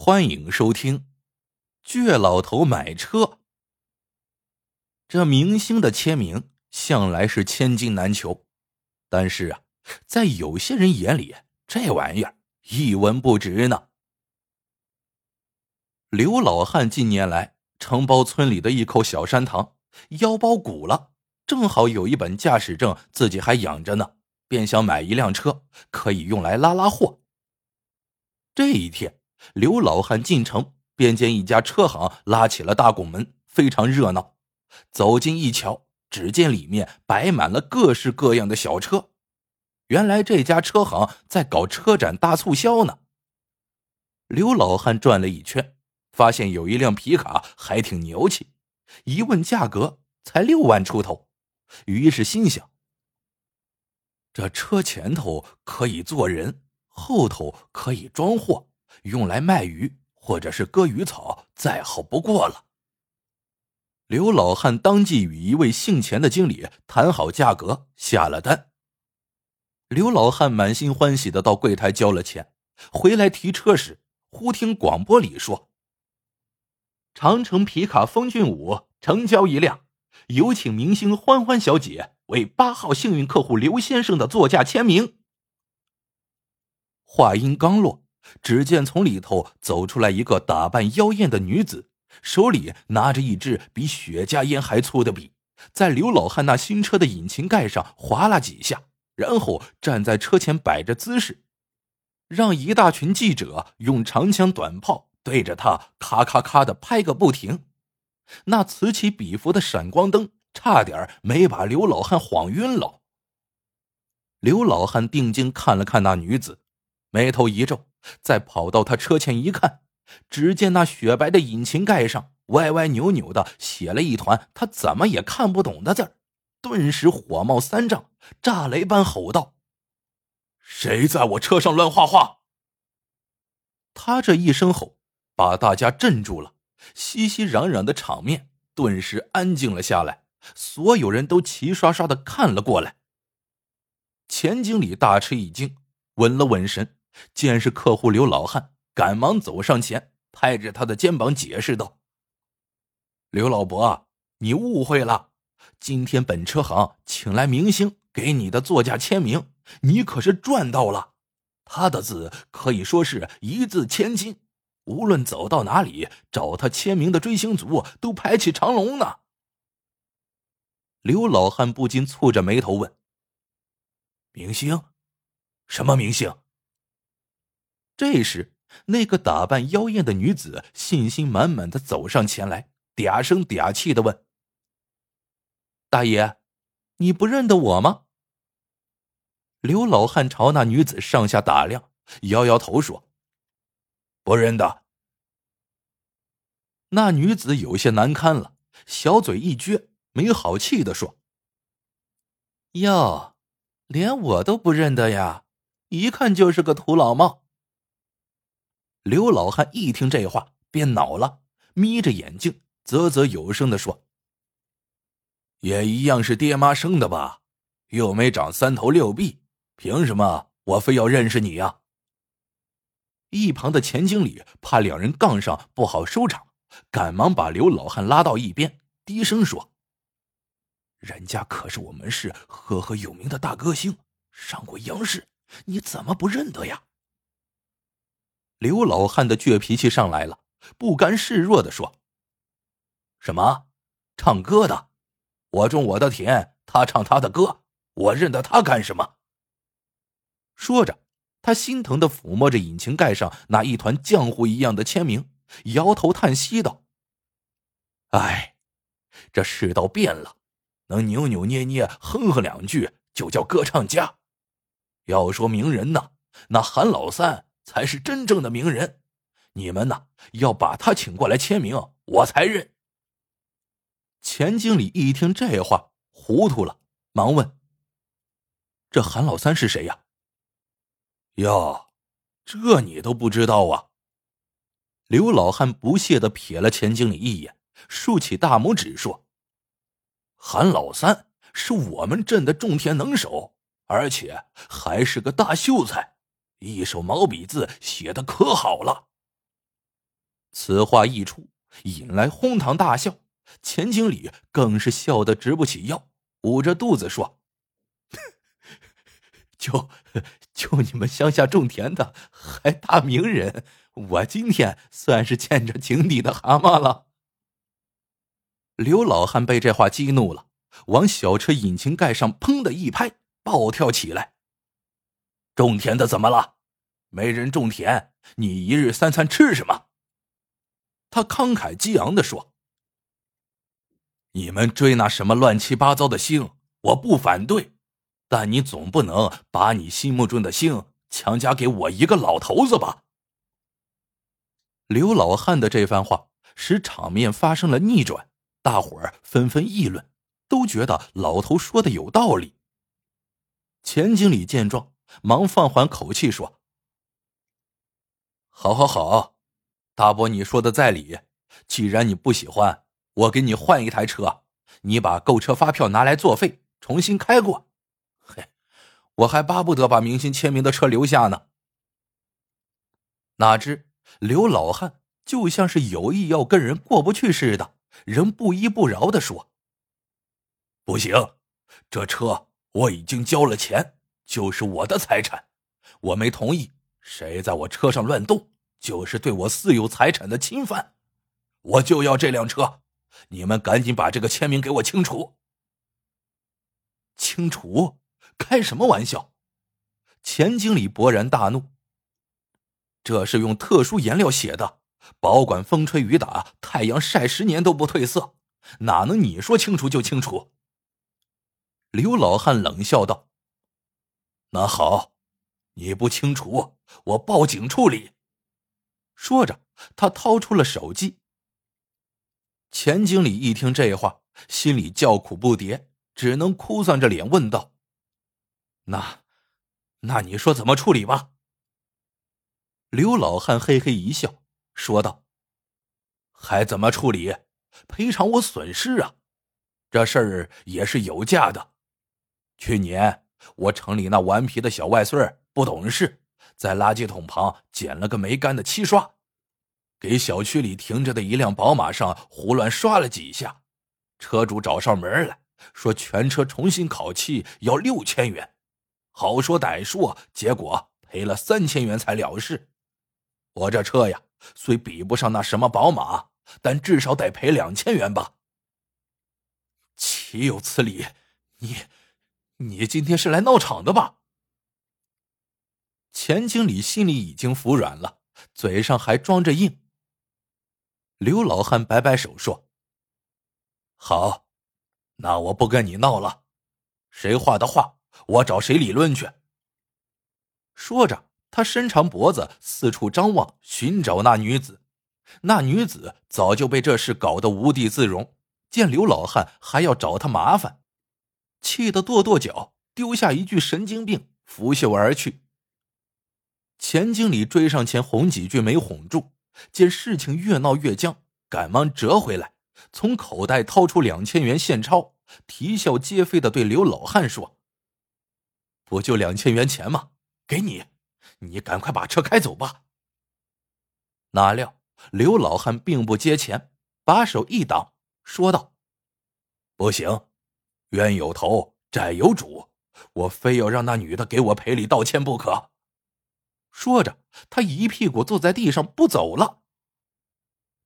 欢迎收听《倔老头买车》。这明星的签名向来是千金难求，但是啊，在有些人眼里，这玩意儿一文不值呢。刘老汉近年来承包村里的一口小山塘，腰包鼓了，正好有一本驾驶证，自己还养着呢，便想买一辆车，可以用来拉拉货。这一天。刘老汉进城，便见一家车行拉起了大拱门，非常热闹。走近一瞧，只见里面摆满了各式各样的小车。原来这家车行在搞车展大促销呢。刘老汉转了一圈，发现有一辆皮卡还挺牛气，一问价格才六万出头，于是心想：这车前头可以坐人，后头可以装货。用来卖鱼或者是割鱼草，再好不过了。刘老汉当即与一位姓钱的经理谈好价格，下了单。刘老汉满心欢喜的到柜台交了钱，回来提车时，忽听广播里说：“长城皮卡风骏五成交一辆，有请明星欢欢小姐为八号幸运客户刘先生的座驾签名。”话音刚落。只见从里头走出来一个打扮妖艳的女子，手里拿着一支比雪茄烟还粗的笔，在刘老汉那新车的引擎盖上划拉几下，然后站在车前摆着姿势，让一大群记者用长枪短炮对着他咔咔咔的拍个不停。那此起彼伏的闪光灯差点没把刘老汉晃晕了。刘老汉定睛看了看那女子。眉头一皱，再跑到他车前一看，只见那雪白的引擎盖上歪歪扭扭的写了一团他怎么也看不懂的字儿，顿时火冒三丈，炸雷般吼道：“谁在我车上乱画画？”他这一声吼，把大家镇住了，熙熙攘攘的场面顿时安静了下来，所有人都齐刷刷的看了过来。钱经理大吃一惊，稳了稳神。见是客户刘老汉，赶忙走上前，拍着他的肩膀解释道：“刘老伯，你误会了。今天本车行请来明星给你的座驾签名，你可是赚到了。他的字可以说是一字千金，无论走到哪里，找他签名的追星族都排起长龙呢。”刘老汉不禁蹙着眉头问：“明星？什么明星？”这时，那个打扮妖艳的女子信心满满的走上前来，嗲声嗲气的问：“大爷，你不认得我吗？”刘老汉朝那女子上下打量，摇摇头说：“不认得。”那女子有些难堪了，小嘴一撅，没好气的说：“哟，连我都不认得呀，一看就是个土老帽。”刘老汉一听这话，便恼了，眯着眼睛，啧啧有声的说：“也一样是爹妈生的吧？又没长三头六臂，凭什么我非要认识你呀？”一旁的钱经理怕两人杠上不好收场，赶忙把刘老汉拉到一边，低声说：“人家可是我们市赫赫有名的大歌星，上过央视，你怎么不认得呀？”刘老汉的倔脾气上来了，不甘示弱的说：“什么？唱歌的？我种我的田，他唱他的歌，我认得他干什么？”说着，他心疼的抚摸着引擎盖上那一团浆糊一样的签名，摇头叹息道：“哎，这世道变了，能扭扭捏捏哼哼两句就叫歌唱家。要说名人呢，那韩老三。”才是真正的名人，你们呐要把他请过来签名，我才认。钱经理一听这话，糊涂了，忙问：“这韩老三是谁呀？”哟，这你都不知道啊？刘老汉不屑的瞥了钱经理一眼，竖起大拇指说：“韩老三是我们镇的种田能手，而且还是个大秀才。”一手毛笔字写的可好了。此话一出，引来哄堂大笑。钱经理更是笑得直不起腰，捂着肚子说：“就就你们乡下种田的还大名人，我今天算是见着井底的蛤蟆了。”刘老汉被这话激怒了，往小车引擎盖上砰的一拍，暴跳起来：“种田的怎么了？没人种田，你一日三餐吃什么？”他慷慨激昂的说。你们追那什么乱七八糟的星，我不反对，但你总不能把你心目中的星强加给我一个老头子吧？刘老汉的这番话使场面发生了逆转，大伙儿纷纷议论，都觉得老头说的有道理。钱经理见状，忙放缓口气说：“好好好，大伯你说的在理，既然你不喜欢。”我给你换一台车，你把购车发票拿来作废，重新开过。嘿，我还巴不得把明星签名的车留下呢。哪知刘老汉就像是有意要跟人过不去似的，仍不依不饶的说：“不行，这车我已经交了钱，就是我的财产，我没同意，谁在我车上乱动，就是对我私有财产的侵犯，我就要这辆车。”你们赶紧把这个签名给我清除！清除？开什么玩笑！钱经理勃然大怒。这是用特殊颜料写的，保管风吹雨打、太阳晒十年都不褪色，哪能你说清除就清除？刘老汉冷笑道：“那好，你不清除，我报警处理。”说着，他掏出了手机。钱经理一听这话，心里叫苦不迭，只能哭丧着脸问道：“那，那你说怎么处理吧？”刘老汉嘿嘿一笑，说道：“还怎么处理？赔偿我损失啊！这事儿也是有价的。去年我城里那顽皮的小外孙不懂事，在垃圾桶旁捡了个没干的漆刷。”给小区里停着的一辆宝马上胡乱刷了几下，车主找上门来说全车重新烤漆要六千元，好说歹说，结果赔了三千元才了事。我这车呀，虽比不上那什么宝马，但至少得赔两千元吧。岂有此理！你，你今天是来闹场的吧？钱经理心里已经服软了，嘴上还装着硬。刘老汉摆摆手说：“好，那我不跟你闹了，谁画的画，我找谁理论去。”说着，他伸长脖子四处张望，寻找那女子。那女子早就被这事搞得无地自容，见刘老汉还要找他麻烦，气得跺跺脚，丢下一句“神经病”，拂袖而去。钱经理追上前哄几句，没哄住。见事情越闹越僵，赶忙折回来，从口袋掏出两千元现钞，啼笑皆非的对刘老汉说：“不就两千元钱吗？给你，你赶快把车开走吧。”哪料刘老汉并不接钱，把手一挡，说道：“不行，冤有头，债有主，我非要让那女的给我赔礼道歉不可。”说着，他一屁股坐在地上不走了。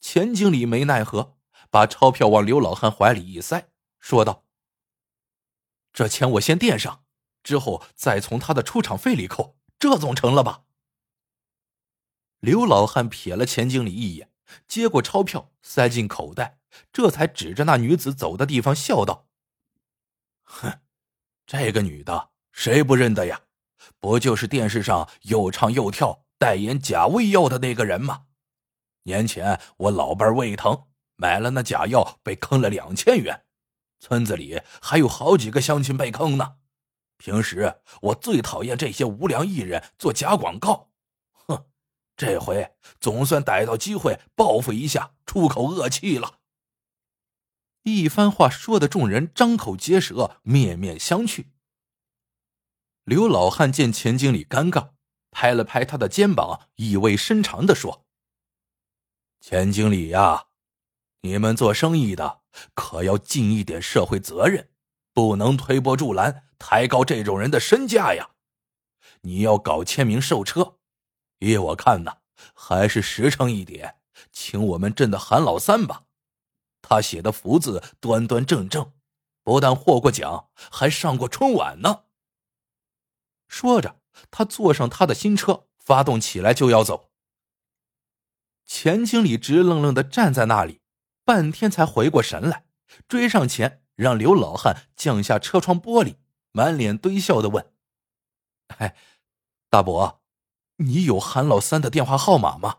钱经理没奈何，把钞票往刘老汉怀里一塞，说道：“这钱我先垫上，之后再从他的出场费里扣，这总成了吧？”刘老汉瞥了钱经理一眼，接过钞票塞进口袋，这才指着那女子走的地方笑道：“哼，这个女的谁不认得呀？”不就是电视上又唱又跳、代言假胃药的那个人吗？年前我老伴胃疼，买了那假药，被坑了两千元。村子里还有好几个乡亲被坑呢。平时我最讨厌这些无良艺人做假广告。哼，这回总算逮到机会报复一下，出口恶气了。一番话说的众人张口结舌，面面相觑。刘老汉见钱经理尴尬，拍了拍他的肩膀，意味深长的说：“钱经理呀，你们做生意的可要尽一点社会责任，不能推波助澜，抬高这种人的身价呀。你要搞签名售车，依我看呐，还是实诚一点，请我们镇的韩老三吧。他写的福字端端正正，不但获过奖，还上过春晚呢。说着，他坐上他的新车，发动起来就要走。钱经理直愣愣的站在那里，半天才回过神来，追上前，让刘老汉降下车窗玻璃，满脸堆笑的问：“哎，大伯，你有韩老三的电话号码吗？”